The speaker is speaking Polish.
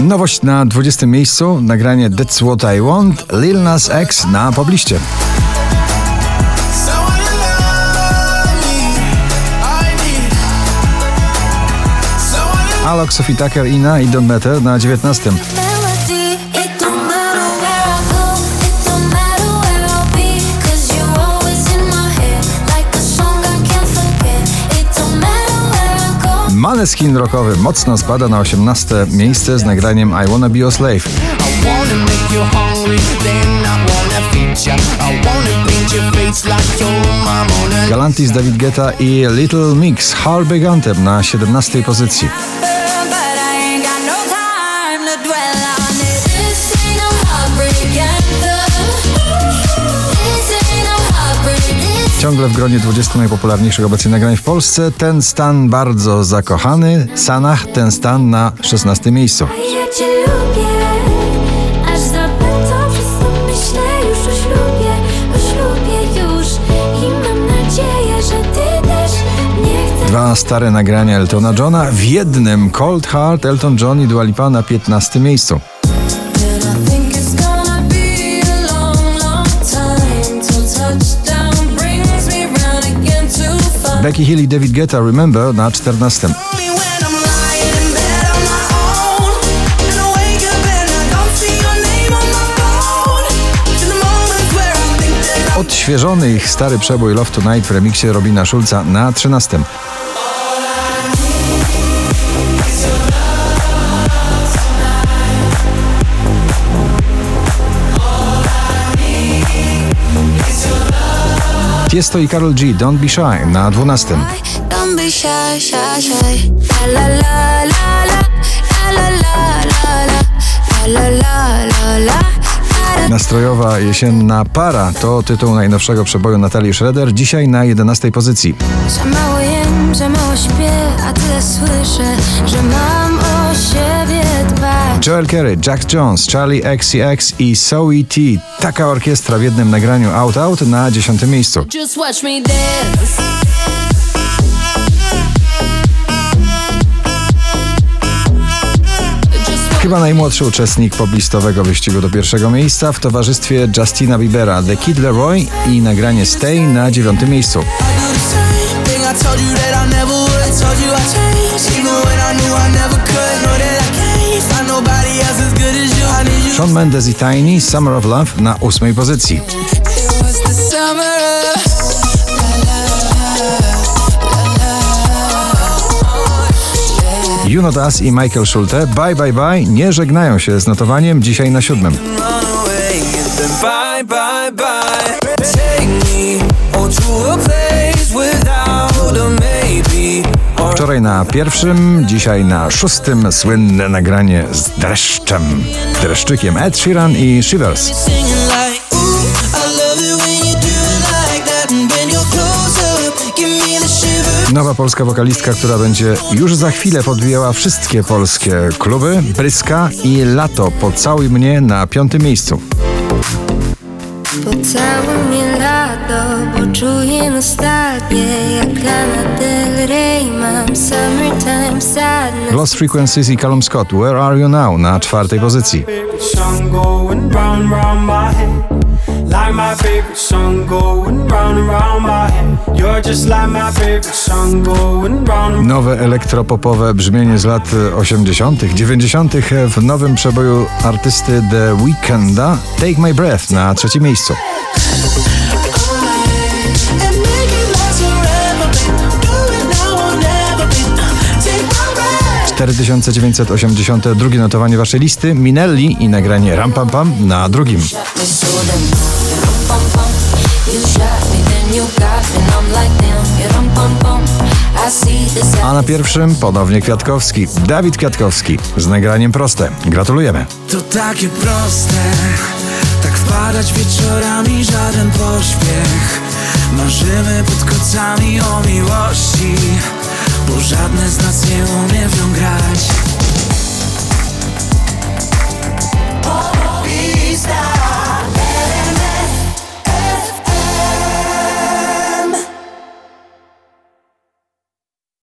Nowość na 20 miejscu, nagranie That's What I Want, Lil Nas X na pobliście. Alok, Sophie Tucker, Ina i Don't Matter na 19. Maneskin rockowy mocno spada na 18 miejsce z nagraniem I Wanna Be Your Slave. Galantis, David Guetta i Little Mix, Heartbreak Anthem na 17 pozycji. Ciągle w gronie 20 najpopularniejszych obecnie nagrań w Polsce, ten stan bardzo zakochany, Sanach, ten stan na 16 miejscu. Dwa stare nagrania Eltona Johna. W jednym Cold Heart, Elton John i Dua Lipa na 15 miejscu. Becky Hill i David Guetta Remember na 14. me when I'm lying in bed on my own. And I wake up and I don't see your name on my phone. To the moments where I think that I'm Odświeżony ich stary przebój Love Tonight w remiksie Robina Schulza na 13. Tiesto i Karol G. Don't Be Shy na 12. Don't be shy, shy, shy. La la la la la. La la la la la. La la la la la. Nastrojowa jesienna para to tytuł najnowszego przeboju Natalii Schroeder, dzisiaj na 11 pozycji. Za mało jem, za mało śpię, a tyle słyszę, że mam o siebie dbać. Joel Kerry, Jack Jones, Charlie XCX i Zoe T. Taka orkiestra w jednym nagraniu Out Out na 10 miejscu. Chyba najmłodszy uczestnik poblistowego wyścigu do pierwszego miejsca w towarzystwie Justina Biebera, The Kid Leroy i nagranie Stay na 9 miejscu. I told you that I never would. Told you I changed, even when I knew I never could. Know Shawn Mendes i Tiny, Summer of Love na 8 pozycji. Not Us i Michael Schulte, Bye Bye Bye, nie żegnają się z notowaniem dzisiaj na siódmym. Bye, bye, bye. Wczoraj na pierwszym, dzisiaj na szóstym słynne nagranie z dreszczem, dreszczykiem Ed Sheeran i Shivers. Nowa polska wokalistka, która będzie już za chwilę podbijała wszystkie polskie kluby, Bryska i Lato Pocałuj mnie na piątym miejscu. Pocałuj mnie lato, bo czuję nostalgię Jak Lana Del Rey mam summertime sadness Lost Frequencies i Callum Scott, Where Are You Now na czwartej pozycji. Like my favorite song going round and round my head. Nowe elektropopowe brzmienie z lat 80., 90. w nowym przeboju artysty The Weeknda Take My Breath na trzecim miejscu. 4982 notowanie waszej listy, Minelli i nagranie Ram Pam Pam na drugim. A na pierwszym ponownie Kwiatkowski, Dawid Kwiatkowski z nagraniem proste. Gratulujemy. To takie proste, tak wpadać wieczorami żaden pośpiech. Marzymy pod kocami o miłości, bo żadne z nas nie umie